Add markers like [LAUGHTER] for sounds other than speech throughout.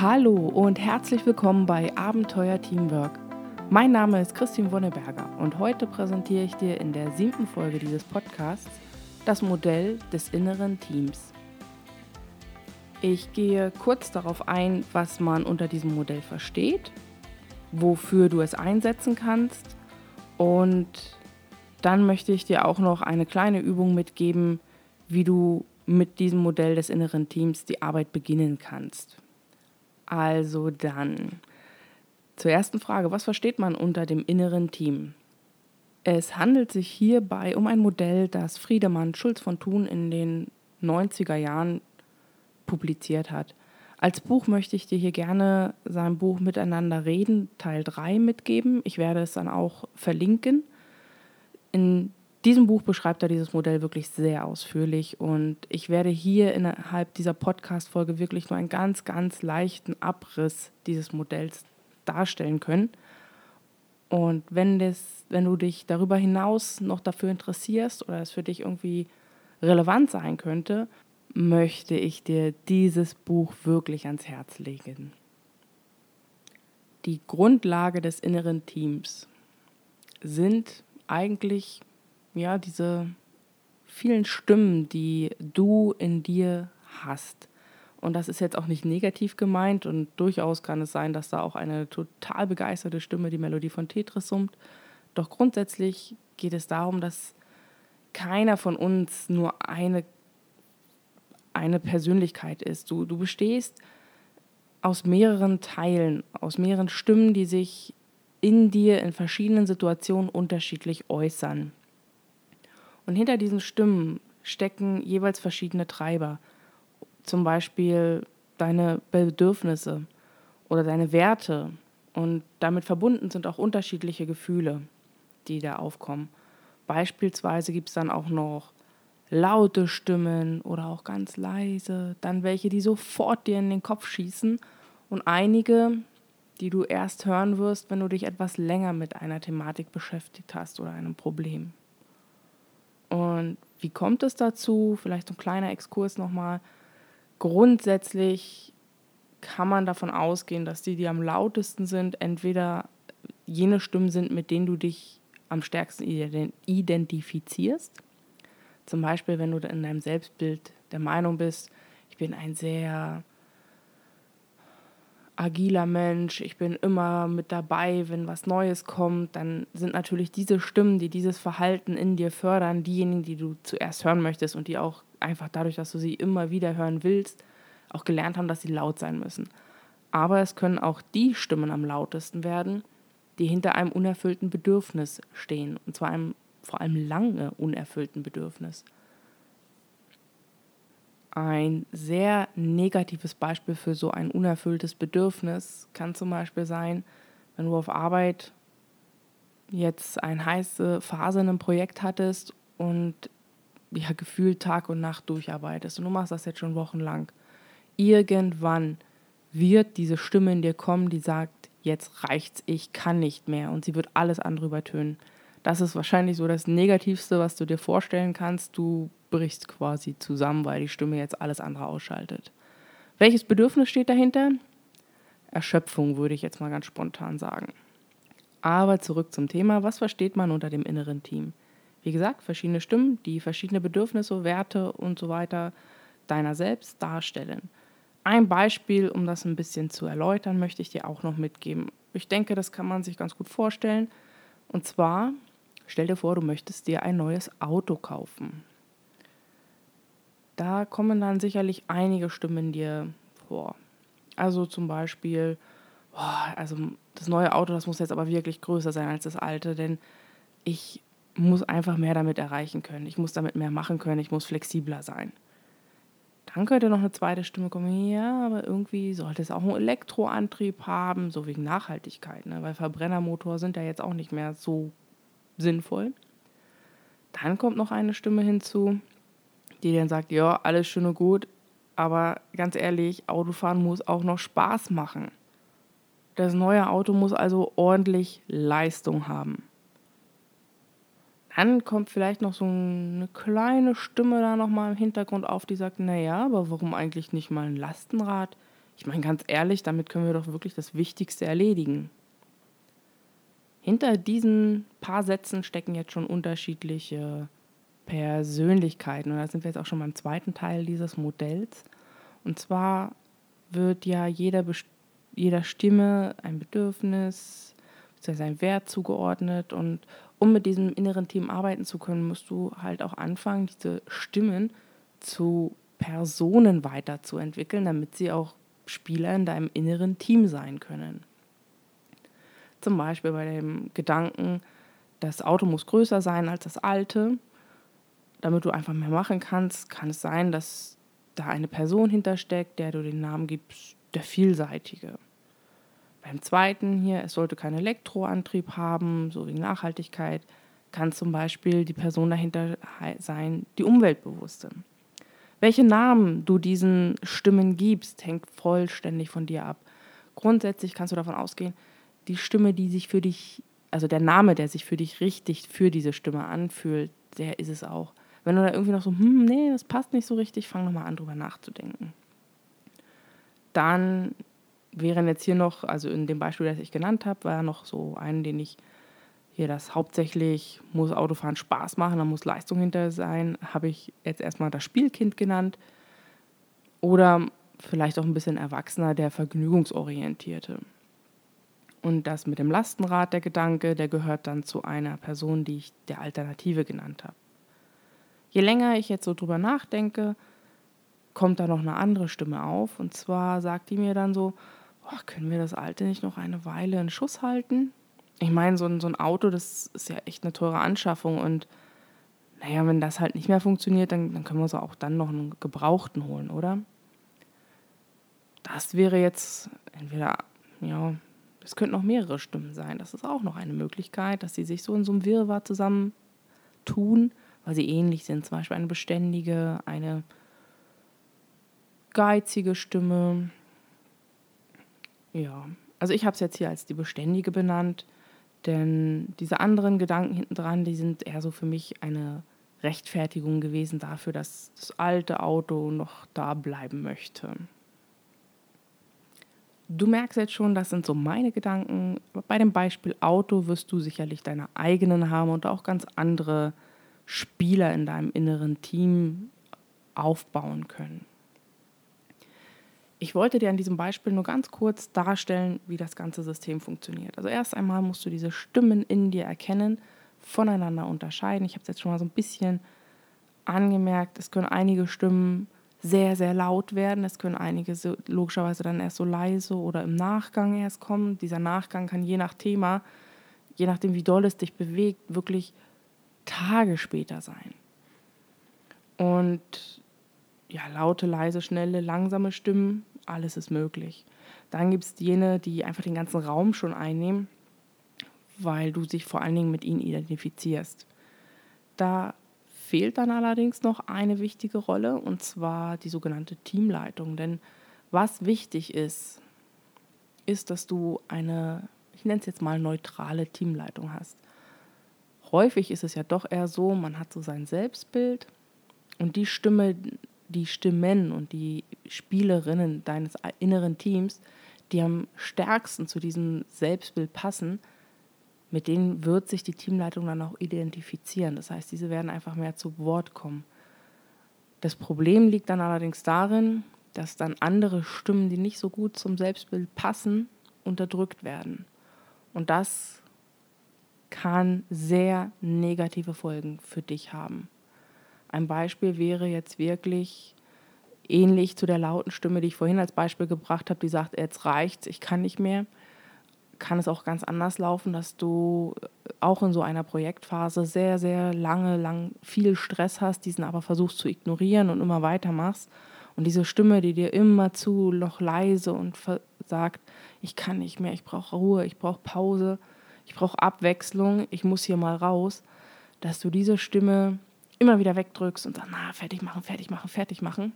Hallo und herzlich willkommen bei Abenteuer Teamwork. Mein Name ist Christine Wonneberger und heute präsentiere ich dir in der siebten Folge dieses Podcasts das Modell des inneren Teams. Ich gehe kurz darauf ein, was man unter diesem Modell versteht, wofür du es einsetzen kannst und dann möchte ich dir auch noch eine kleine Übung mitgeben, wie du mit diesem Modell des inneren Teams die Arbeit beginnen kannst. Also dann. Zur ersten Frage, was versteht man unter dem inneren Team? Es handelt sich hierbei um ein Modell, das Friedemann Schulz von Thun in den 90er Jahren publiziert hat. Als Buch möchte ich dir hier gerne sein Buch Miteinander reden, Teil 3 mitgeben. Ich werde es dann auch verlinken. In diesem Buch beschreibt er dieses Modell wirklich sehr ausführlich und ich werde hier innerhalb dieser Podcast-Folge wirklich nur einen ganz, ganz leichten Abriss dieses Modells darstellen können. Und wenn, das, wenn du dich darüber hinaus noch dafür interessierst oder es für dich irgendwie relevant sein könnte, möchte ich dir dieses Buch wirklich ans Herz legen. Die Grundlage des inneren Teams sind eigentlich ja, diese vielen Stimmen, die du in dir hast. Und das ist jetzt auch nicht negativ gemeint und durchaus kann es sein, dass da auch eine total begeisterte Stimme die Melodie von Tetris summt. Doch grundsätzlich geht es darum, dass keiner von uns nur eine, eine Persönlichkeit ist. Du, du bestehst aus mehreren Teilen, aus mehreren Stimmen, die sich in dir in verschiedenen Situationen unterschiedlich äußern. Und hinter diesen Stimmen stecken jeweils verschiedene Treiber. Zum Beispiel deine Bedürfnisse oder deine Werte. Und damit verbunden sind auch unterschiedliche Gefühle, die da aufkommen. Beispielsweise gibt es dann auch noch laute Stimmen oder auch ganz leise, dann welche, die sofort dir in den Kopf schießen und einige, die du erst hören wirst, wenn du dich etwas länger mit einer Thematik beschäftigt hast oder einem Problem. Und wie kommt es dazu? Vielleicht ein kleiner Exkurs nochmal. Grundsätzlich kann man davon ausgehen, dass die, die am lautesten sind, entweder jene Stimmen sind, mit denen du dich am stärksten identifizierst. Zum Beispiel, wenn du in deinem Selbstbild der Meinung bist, ich bin ein sehr agiler Mensch, ich bin immer mit dabei, wenn was Neues kommt, dann sind natürlich diese Stimmen, die dieses Verhalten in dir fördern, diejenigen, die du zuerst hören möchtest und die auch einfach dadurch, dass du sie immer wieder hören willst, auch gelernt haben, dass sie laut sein müssen. Aber es können auch die Stimmen am lautesten werden, die hinter einem unerfüllten Bedürfnis stehen, und zwar einem vor allem lange unerfüllten Bedürfnis. Ein sehr negatives Beispiel für so ein unerfülltes Bedürfnis kann zum Beispiel sein, wenn du auf Arbeit jetzt eine heiße Phase in einem Projekt hattest und ja, gefühlt Tag und Nacht durcharbeitest und du machst das jetzt schon wochenlang. Irgendwann wird diese Stimme in dir kommen, die sagt, jetzt reicht's, ich kann nicht mehr und sie wird alles andere übertönen. Das ist wahrscheinlich so das Negativste, was du dir vorstellen kannst. Du brichst quasi zusammen, weil die Stimme jetzt alles andere ausschaltet. Welches Bedürfnis steht dahinter? Erschöpfung würde ich jetzt mal ganz spontan sagen. Aber zurück zum Thema, was versteht man unter dem inneren Team? Wie gesagt, verschiedene Stimmen, die verschiedene Bedürfnisse, Werte und so weiter deiner selbst darstellen. Ein Beispiel, um das ein bisschen zu erläutern, möchte ich dir auch noch mitgeben. Ich denke, das kann man sich ganz gut vorstellen. Und zwar, stell dir vor, du möchtest dir ein neues Auto kaufen da kommen dann sicherlich einige Stimmen dir vor. Also zum Beispiel, boah, also das neue Auto, das muss jetzt aber wirklich größer sein als das alte, denn ich muss einfach mehr damit erreichen können. Ich muss damit mehr machen können. Ich muss flexibler sein. Dann könnte noch eine zweite Stimme kommen, ja, aber irgendwie sollte es auch einen Elektroantrieb haben, so wegen Nachhaltigkeit, ne? weil Verbrennermotor sind ja jetzt auch nicht mehr so sinnvoll. Dann kommt noch eine Stimme hinzu, die dann sagt, ja, alles schön und gut, aber ganz ehrlich, Autofahren muss auch noch Spaß machen. Das neue Auto muss also ordentlich Leistung haben. Dann kommt vielleicht noch so eine kleine Stimme da nochmal im Hintergrund auf, die sagt, naja, aber warum eigentlich nicht mal ein Lastenrad? Ich meine ganz ehrlich, damit können wir doch wirklich das Wichtigste erledigen. Hinter diesen paar Sätzen stecken jetzt schon unterschiedliche Persönlichkeiten. Und da sind wir jetzt auch schon beim zweiten Teil dieses Modells. Und zwar wird ja jeder, jeder Stimme ein Bedürfnis, ein Wert zugeordnet. Und um mit diesem inneren Team arbeiten zu können, musst du halt auch anfangen, diese Stimmen zu Personen weiterzuentwickeln, damit sie auch Spieler in deinem inneren Team sein können. Zum Beispiel bei dem Gedanken, das Auto muss größer sein als das alte, damit du einfach mehr machen kannst, kann es sein, dass da eine Person hintersteckt, der du den Namen gibst, der Vielseitige. Beim zweiten hier, es sollte keinen Elektroantrieb haben, so wegen Nachhaltigkeit, kann zum Beispiel die Person dahinter sein, die Umweltbewusste. Welche Namen du diesen Stimmen gibst, hängt vollständig von dir ab. Grundsätzlich kannst du davon ausgehen, die Stimme, die sich für dich, also der Name, der sich für dich richtig für diese Stimme anfühlt, der ist es auch. Wenn du da irgendwie noch so, hm, nee, das passt nicht so richtig, fang nochmal an, drüber nachzudenken. Dann wären jetzt hier noch, also in dem Beispiel, das ich genannt habe, war noch so einen, den ich hier das hauptsächlich muss Autofahren Spaß machen, da muss Leistung hinter sein, habe ich jetzt erstmal das Spielkind genannt. Oder vielleicht auch ein bisschen erwachsener, der Vergnügungsorientierte. Und das mit dem Lastenrad, der Gedanke, der gehört dann zu einer Person, die ich der Alternative genannt habe je länger ich jetzt so drüber nachdenke, kommt da noch eine andere Stimme auf. Und zwar sagt die mir dann so, oh, können wir das alte nicht noch eine Weile in Schuss halten? Ich meine, so ein, so ein Auto, das ist ja echt eine teure Anschaffung. Und naja, wenn das halt nicht mehr funktioniert, dann, dann können wir uns auch dann noch einen Gebrauchten holen, oder? Das wäre jetzt entweder, ja, es könnten noch mehrere Stimmen sein. Das ist auch noch eine Möglichkeit, dass sie sich so in so einem Wirrwarr zusammen tun weil sie ähnlich sind. Zum Beispiel eine beständige, eine geizige Stimme. Ja, also ich habe es jetzt hier als die beständige benannt, denn diese anderen Gedanken hinten dran, die sind eher so für mich eine Rechtfertigung gewesen dafür, dass das alte Auto noch da bleiben möchte. Du merkst jetzt schon, das sind so meine Gedanken. Bei dem Beispiel Auto wirst du sicherlich deine eigenen haben und auch ganz andere Spieler in deinem inneren Team aufbauen können. Ich wollte dir an diesem Beispiel nur ganz kurz darstellen, wie das ganze System funktioniert. Also erst einmal musst du diese Stimmen in dir erkennen, voneinander unterscheiden. Ich habe es jetzt schon mal so ein bisschen angemerkt, es können einige Stimmen sehr, sehr laut werden. Es können einige so, logischerweise dann erst so leise oder im Nachgang erst kommen. Dieser Nachgang kann je nach Thema, je nachdem, wie doll es dich bewegt, wirklich Tage später sein. Und ja, laute, leise, schnelle, langsame Stimmen, alles ist möglich. Dann gibt es jene, die einfach den ganzen Raum schon einnehmen, weil du dich vor allen Dingen mit ihnen identifizierst. Da fehlt dann allerdings noch eine wichtige Rolle, und zwar die sogenannte Teamleitung. Denn was wichtig ist, ist, dass du eine, ich nenne es jetzt mal neutrale Teamleitung hast häufig ist es ja doch eher so, man hat so sein Selbstbild und die Stimme, die Stimmen und die Spielerinnen deines inneren Teams, die am stärksten zu diesem Selbstbild passen, mit denen wird sich die Teamleitung dann auch identifizieren. Das heißt, diese werden einfach mehr zu Wort kommen. Das Problem liegt dann allerdings darin, dass dann andere Stimmen, die nicht so gut zum Selbstbild passen, unterdrückt werden. Und das kann sehr negative Folgen für dich haben. Ein Beispiel wäre jetzt wirklich ähnlich zu der lauten Stimme, die ich vorhin als Beispiel gebracht habe, die sagt, jetzt reicht's, ich kann nicht mehr. Kann es auch ganz anders laufen, dass du auch in so einer Projektphase sehr, sehr lange, lang viel Stress hast, diesen aber versuchst zu ignorieren und immer weitermachst. Und diese Stimme, die dir immer zu noch leise und sagt, ich kann nicht mehr, ich brauche Ruhe, ich brauche Pause, ich brauche Abwechslung, ich muss hier mal raus, dass du diese Stimme immer wieder wegdrückst und sagst, na, fertig machen, fertig machen, fertig machen.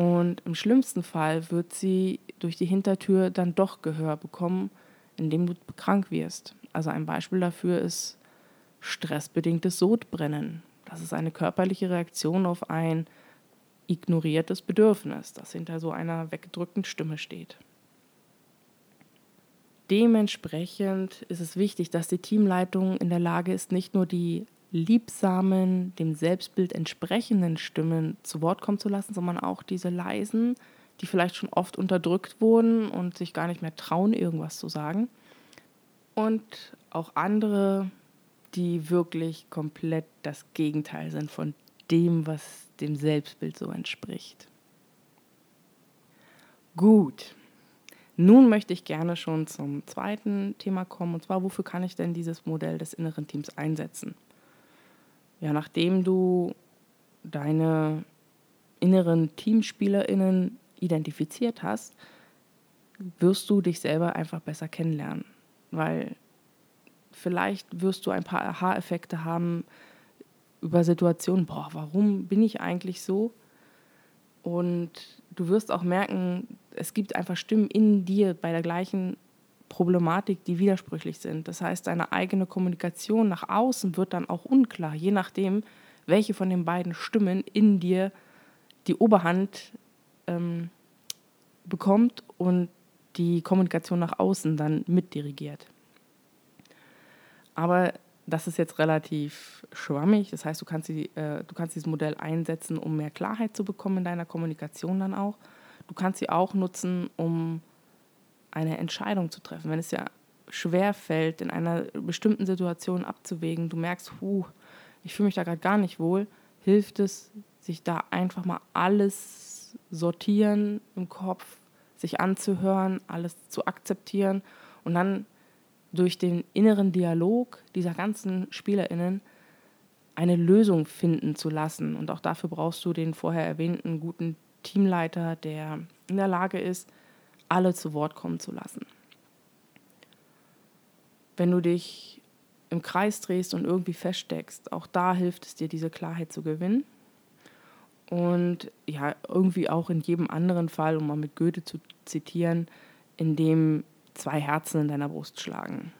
Und im schlimmsten Fall wird sie durch die Hintertür dann doch Gehör bekommen, indem du krank wirst. Also ein Beispiel dafür ist stressbedingtes Sodbrennen. Das ist eine körperliche Reaktion auf ein ignoriertes Bedürfnis, das hinter so einer weggedrückten Stimme steht. Dementsprechend ist es wichtig, dass die Teamleitung in der Lage ist, nicht nur die liebsamen, dem Selbstbild entsprechenden Stimmen zu Wort kommen zu lassen, sondern auch diese leisen, die vielleicht schon oft unterdrückt wurden und sich gar nicht mehr trauen, irgendwas zu sagen. Und auch andere, die wirklich komplett das Gegenteil sind von dem, was dem Selbstbild so entspricht. Gut, nun möchte ich gerne schon zum zweiten Thema kommen, und zwar, wofür kann ich denn dieses Modell des inneren Teams einsetzen? Ja, nachdem du deine inneren Teamspielerinnen identifiziert hast, wirst du dich selber einfach besser kennenlernen, weil vielleicht wirst du ein paar Aha-Effekte haben über Situationen, boah, warum bin ich eigentlich so? Und du wirst auch merken, es gibt einfach Stimmen in dir bei der gleichen Problematik, die widersprüchlich sind. Das heißt, deine eigene Kommunikation nach außen wird dann auch unklar, je nachdem, welche von den beiden Stimmen in dir die Oberhand ähm, bekommt und die Kommunikation nach außen dann mitdirigiert. Aber das ist jetzt relativ schwammig. Das heißt, du kannst, die, äh, du kannst dieses Modell einsetzen, um mehr Klarheit zu bekommen in deiner Kommunikation dann auch. Du kannst sie auch nutzen, um eine Entscheidung zu treffen. Wenn es ja schwer fällt, in einer bestimmten Situation abzuwägen, du merkst, huh, ich fühle mich da gerade gar nicht wohl, hilft es, sich da einfach mal alles sortieren im Kopf, sich anzuhören, alles zu akzeptieren und dann durch den inneren Dialog dieser ganzen SpielerInnen eine Lösung finden zu lassen. Und auch dafür brauchst du den vorher erwähnten guten Teamleiter, der in der Lage ist, alle zu Wort kommen zu lassen. Wenn du dich im Kreis drehst und irgendwie feststeckst, auch da hilft es dir, diese Klarheit zu gewinnen. Und ja, irgendwie auch in jedem anderen Fall, um mal mit Goethe zu zitieren, in dem zwei Herzen in deiner Brust schlagen.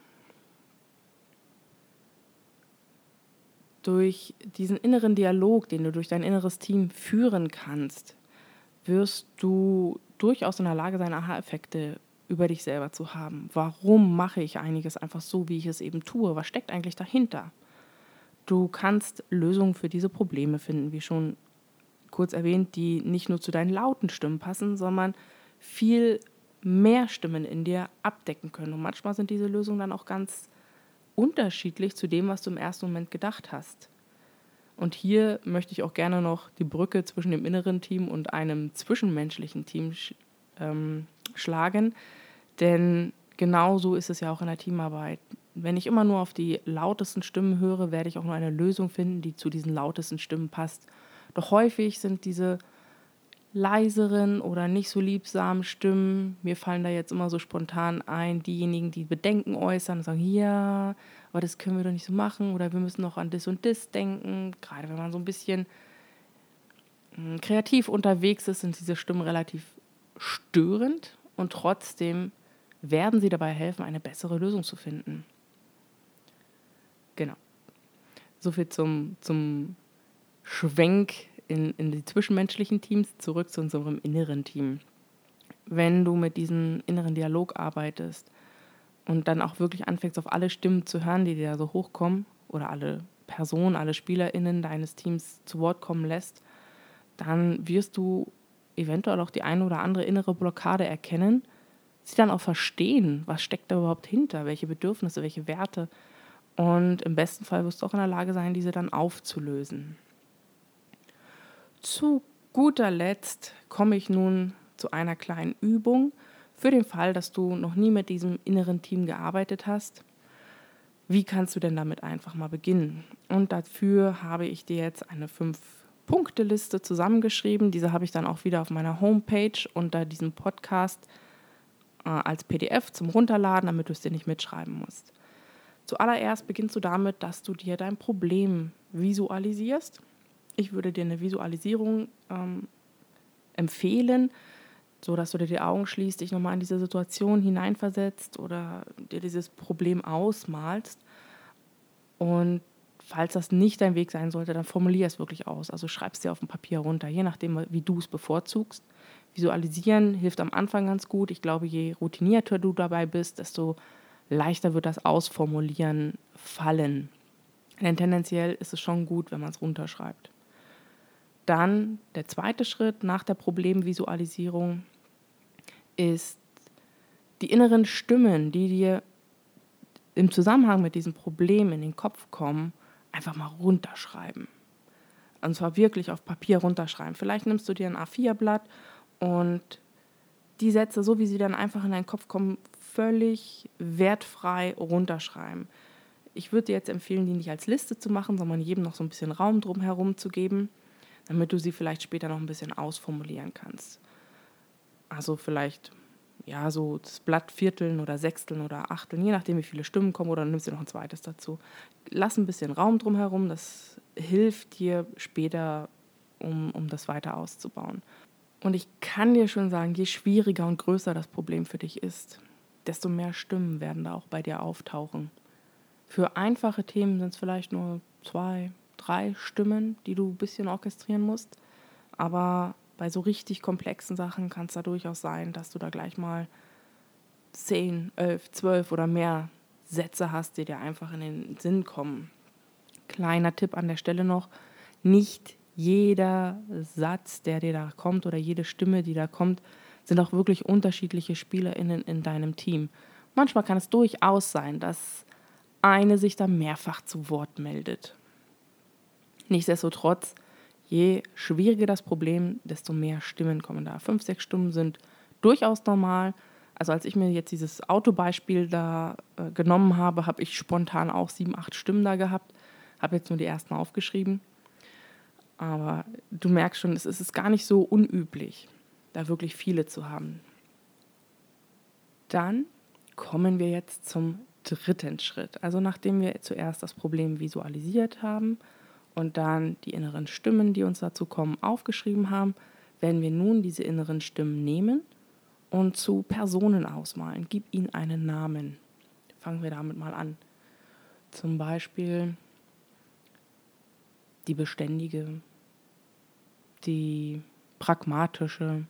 Durch diesen inneren Dialog, den du durch dein inneres Team führen kannst, wirst du durchaus in der Lage sein, Aha-Effekte über dich selber zu haben. Warum mache ich einiges einfach so, wie ich es eben tue? Was steckt eigentlich dahinter? Du kannst Lösungen für diese Probleme finden, wie schon kurz erwähnt, die nicht nur zu deinen lauten Stimmen passen, sondern viel mehr Stimmen in dir abdecken können. Und manchmal sind diese Lösungen dann auch ganz unterschiedlich zu dem, was du im ersten Moment gedacht hast. Und hier möchte ich auch gerne noch die Brücke zwischen dem inneren Team und einem zwischenmenschlichen Team sch ähm, schlagen. Denn genau so ist es ja auch in der Teamarbeit. Wenn ich immer nur auf die lautesten Stimmen höre, werde ich auch nur eine Lösung finden, die zu diesen lautesten Stimmen passt. Doch häufig sind diese leiseren oder nicht so liebsamen Stimmen, mir fallen da jetzt immer so spontan ein, diejenigen, die Bedenken äußern und sagen, ja, aber das können wir doch nicht so machen oder wir müssen noch an das und das denken. Gerade wenn man so ein bisschen hm, kreativ unterwegs ist, sind diese Stimmen relativ störend und trotzdem werden sie dabei helfen, eine bessere Lösung zu finden. Genau. Soviel zum, zum Schwenk in, in die zwischenmenschlichen Teams zurück zu unserem inneren Team. Wenn du mit diesem inneren Dialog arbeitest und dann auch wirklich anfängst, auf alle Stimmen zu hören, die dir da so hochkommen, oder alle Personen, alle SpielerInnen deines Teams zu Wort kommen lässt, dann wirst du eventuell auch die eine oder andere innere Blockade erkennen, sie dann auch verstehen, was steckt da überhaupt hinter, welche Bedürfnisse, welche Werte. Und im besten Fall wirst du auch in der Lage sein, diese dann aufzulösen. Zu guter Letzt komme ich nun zu einer kleinen Übung für den Fall, dass du noch nie mit diesem inneren Team gearbeitet hast. Wie kannst du denn damit einfach mal beginnen? Und dafür habe ich dir jetzt eine Fünf-Punkte-Liste zusammengeschrieben. Diese habe ich dann auch wieder auf meiner Homepage unter diesem Podcast äh, als PDF zum Runterladen, damit du es dir nicht mitschreiben musst. Zuallererst beginnst du damit, dass du dir dein Problem visualisierst ich würde dir eine Visualisierung ähm, empfehlen, so dass du dir die Augen schließt, dich nochmal in diese Situation hineinversetzt oder dir dieses Problem ausmalst und falls das nicht dein Weg sein sollte, dann formulier es wirklich aus. Also schreib es dir auf dem Papier runter, je nachdem, wie du es bevorzugst. Visualisieren hilft am Anfang ganz gut. Ich glaube, je routinierter du dabei bist, desto leichter wird das Ausformulieren fallen. Denn tendenziell ist es schon gut, wenn man es runterschreibt. Dann der zweite Schritt nach der Problemvisualisierung ist die inneren Stimmen, die dir im Zusammenhang mit diesem Problem in den Kopf kommen, einfach mal runterschreiben. Und zwar wirklich auf Papier runterschreiben. Vielleicht nimmst du dir ein A4-Blatt und die Sätze, so wie sie dann einfach in deinen Kopf kommen, völlig wertfrei runterschreiben. Ich würde dir jetzt empfehlen, die nicht als Liste zu machen, sondern jedem noch so ein bisschen Raum drumherum zu geben, damit du sie vielleicht später noch ein bisschen ausformulieren kannst. Also vielleicht ja, so das Blatt vierteln oder sechsteln oder achteln, je nachdem, wie viele Stimmen kommen, oder nimmst du noch ein zweites dazu. Lass ein bisschen Raum drumherum, das hilft dir später, um, um das weiter auszubauen. Und ich kann dir schon sagen, je schwieriger und größer das Problem für dich ist, desto mehr Stimmen werden da auch bei dir auftauchen. Für einfache Themen sind es vielleicht nur zwei, drei Stimmen, die du ein bisschen orchestrieren musst. Aber bei so richtig komplexen Sachen kann es da durchaus sein, dass du da gleich mal zehn, elf, zwölf oder mehr Sätze hast, die dir einfach in den Sinn kommen. Kleiner Tipp an der Stelle noch, nicht jeder Satz, der dir da kommt oder jede Stimme, die da kommt, sind auch wirklich unterschiedliche SpielerInnen in deinem Team. Manchmal kann es durchaus sein, dass eine sich da mehrfach zu Wort meldet. Nichtsdestotrotz je schwieriger das Problem, desto mehr Stimmen kommen da. Fünf, sechs Stimmen sind durchaus normal. Also als ich mir jetzt dieses Autobeispiel da äh, genommen habe, habe ich spontan auch sieben, acht Stimmen da gehabt. Habe jetzt nur die ersten aufgeschrieben. Aber du merkst schon, es ist gar nicht so unüblich, da wirklich viele zu haben. Dann kommen wir jetzt zum dritten Schritt. Also nachdem wir zuerst das Problem visualisiert haben, und dann die inneren Stimmen, die uns dazu kommen, aufgeschrieben haben, werden wir nun diese inneren Stimmen nehmen und zu Personen ausmalen. Gib ihnen einen Namen. Fangen wir damit mal an. Zum Beispiel die beständige, die pragmatische,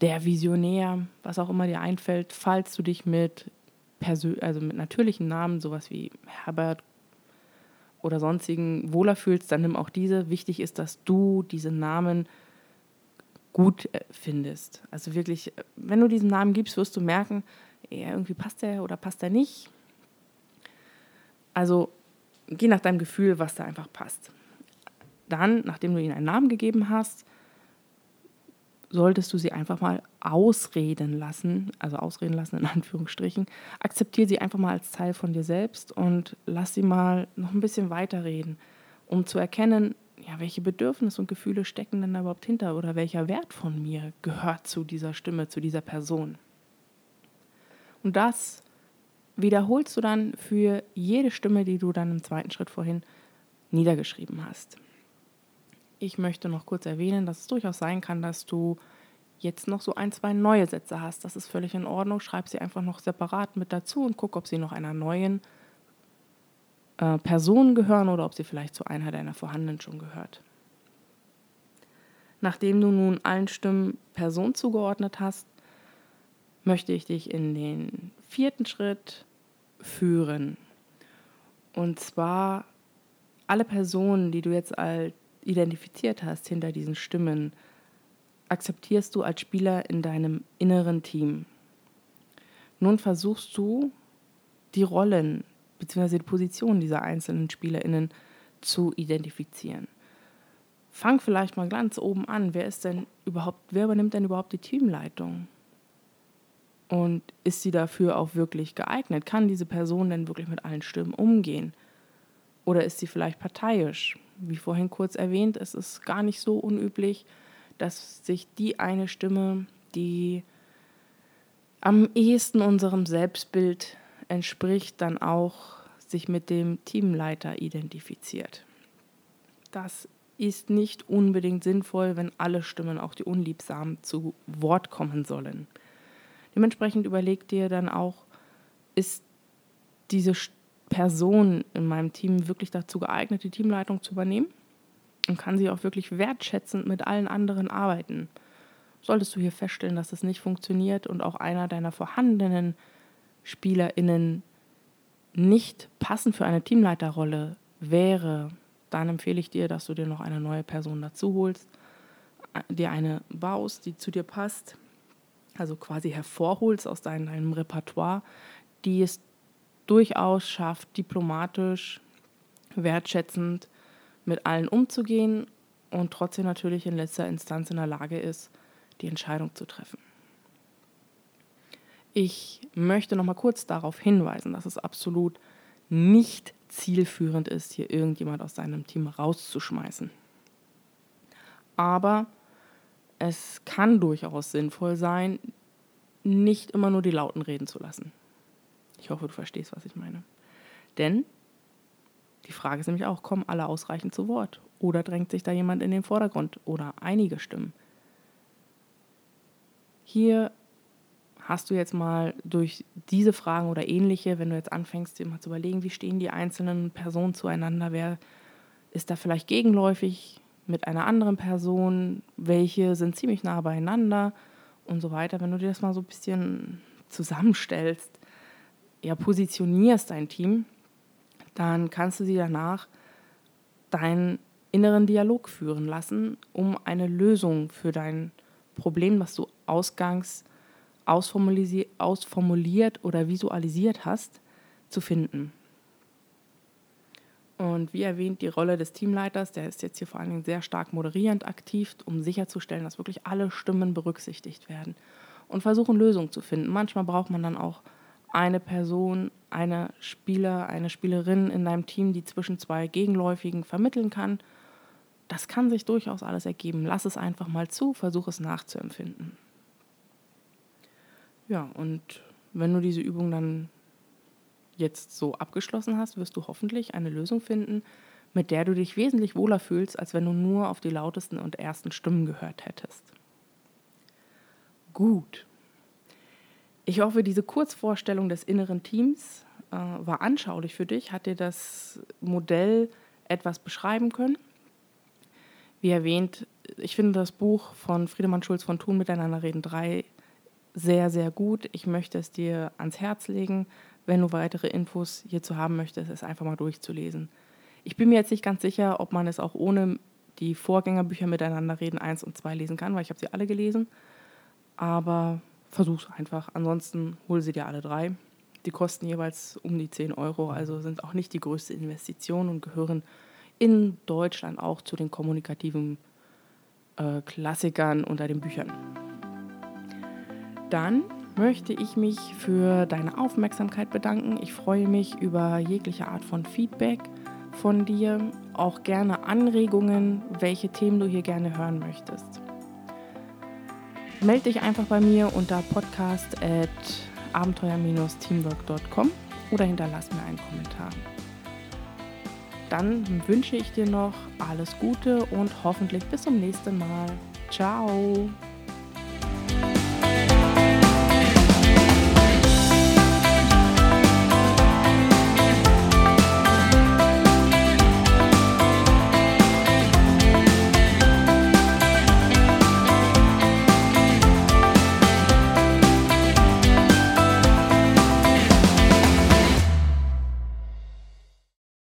der Visionär, was auch immer dir einfällt, falls du dich mit, also mit natürlichen Namen, sowas wie Herbert, oder sonstigen wohler fühlst, dann nimm auch diese. Wichtig ist, dass du diesen Namen gut äh, findest. Also wirklich, wenn du diesen Namen gibst, wirst du merken, ja, irgendwie passt der oder passt der nicht. Also geh nach deinem Gefühl, was da einfach passt. Dann, nachdem du ihnen einen Namen gegeben hast, solltest du sie einfach mal ausreden lassen, also ausreden lassen in [LAUGHS] Anführungsstrichen. Akzeptiere sie einfach mal als Teil von dir selbst und lass sie mal noch ein bisschen weiterreden, um zu erkennen, ja, welche Bedürfnisse und Gefühle stecken denn da überhaupt hinter oder welcher Wert von mir gehört zu dieser Stimme, zu dieser Person. Und das wiederholst du dann für jede Stimme, die du dann im zweiten Schritt vorhin niedergeschrieben hast. Ich möchte noch kurz erwähnen, dass es durchaus sein kann, dass du jetzt noch so ein, zwei neue Sätze hast. Das ist völlig in Ordnung. Schreib sie einfach noch separat mit dazu und guck, ob sie noch einer neuen äh, Person gehören oder ob sie vielleicht zu einer deiner vorhandenen schon gehört. Nachdem du nun allen Stimmen Person zugeordnet hast, möchte ich dich in den vierten Schritt führen. Und zwar alle Personen, die du jetzt als identifiziert hast hinter diesen Stimmen, akzeptierst du als Spieler in deinem inneren Team. Nun versuchst du, die Rollen bzw. die Positionen dieser einzelnen SpielerInnen zu identifizieren. Fang vielleicht mal ganz oben an. Wer ist denn überhaupt, wer übernimmt denn überhaupt die Teamleitung? Und ist sie dafür auch wirklich geeignet? Kann diese Person denn wirklich mit allen Stimmen umgehen? Oder ist sie vielleicht parteiisch? Wie vorhin kurz erwähnt, es ist gar nicht so unüblich, dass sich die eine Stimme, die am ehesten unserem Selbstbild entspricht, dann auch sich mit dem Teamleiter identifiziert. Das ist nicht unbedingt sinnvoll, wenn alle Stimmen, auch die unliebsamen, zu Wort kommen sollen. Dementsprechend überlegt dir dann auch, ist diese Person in meinem Team wirklich dazu geeignet, die Teamleitung zu übernehmen und kann sie auch wirklich wertschätzend mit allen anderen arbeiten. Solltest du hier feststellen, dass es nicht funktioniert und auch einer deiner vorhandenen SpielerInnen nicht passend für eine Teamleiterrolle wäre, dann empfehle ich dir, dass du dir noch eine neue Person dazu holst, dir eine baust, die zu dir passt, also quasi hervorholst aus deinem, deinem Repertoire, die es durchaus schafft, diplomatisch, wertschätzend mit allen umzugehen und trotzdem natürlich in letzter Instanz in der Lage ist, die Entscheidung zu treffen. Ich möchte noch mal kurz darauf hinweisen, dass es absolut nicht zielführend ist, hier irgendjemand aus deinem Team rauszuschmeißen. Aber es kann durchaus sinnvoll sein, nicht immer nur die Lauten reden zu lassen. Ich hoffe, du verstehst, was ich meine. Denn die Frage ist nämlich auch, kommen alle ausreichend zu Wort? Oder drängt sich da jemand in den Vordergrund? Oder einige Stimmen? Hier hast du jetzt mal durch diese Fragen oder ähnliche, wenn du jetzt anfängst, dir mal zu überlegen, wie stehen die einzelnen Personen zueinander, wer ist da vielleicht gegenläufig mit einer anderen Person, welche sind ziemlich nah beieinander und so weiter. Wenn du dir das mal so ein bisschen zusammenstellst, ja, positionierst dein Team, dann kannst du sie danach deinen inneren Dialog führen lassen, um eine Lösung für dein Problem, was du ausgangs ausformuliert oder visualisiert hast, zu finden. Und wie erwähnt, die Rolle des Teamleiters, der ist jetzt hier vor allen Dingen sehr stark moderierend aktiv, um sicherzustellen, dass wirklich alle Stimmen berücksichtigt werden und versuchen Lösungen zu finden. Manchmal braucht man dann auch eine Person, eine Spieler, eine Spielerin in deinem Team, die zwischen zwei Gegenläufigen vermitteln kann. Das kann sich durchaus alles ergeben. Lass es einfach mal zu, versuch es nachzuempfinden. Ja, und wenn du diese Übung dann jetzt so abgeschlossen hast, wirst du hoffentlich eine Lösung finden, mit der du dich wesentlich wohler fühlst, als wenn du nur auf die lautesten und ersten Stimmen gehört hättest. Gut. Ich hoffe, diese Kurzvorstellung des inneren Teams äh, war anschaulich für dich, hat dir das Modell etwas beschreiben können. Wie erwähnt, ich finde das Buch von Friedemann Schulz von Thun Miteinander reden 3 sehr, sehr gut. Ich möchte es dir ans Herz legen, wenn du weitere Infos hierzu haben möchtest, es einfach mal durchzulesen. Ich bin mir jetzt nicht ganz sicher, ob man es auch ohne die Vorgängerbücher miteinander reden 1 und 2 lesen kann, weil ich habe sie alle gelesen. Aber versuch es einfach. Ansonsten hol sie dir alle drei. Die kosten jeweils um die 10 Euro, also sind auch nicht die größte Investition und gehören in Deutschland auch zu den kommunikativen äh, Klassikern unter den Büchern. Dann möchte ich mich für deine Aufmerksamkeit bedanken. Ich freue mich über jegliche Art von Feedback von dir, auch gerne Anregungen, welche Themen du hier gerne hören möchtest. Melde dich einfach bei mir unter podcast at abenteuer-teamwork.com oder hinterlass mir einen Kommentar. Dann wünsche ich dir noch alles Gute und hoffentlich bis zum nächsten Mal. Ciao!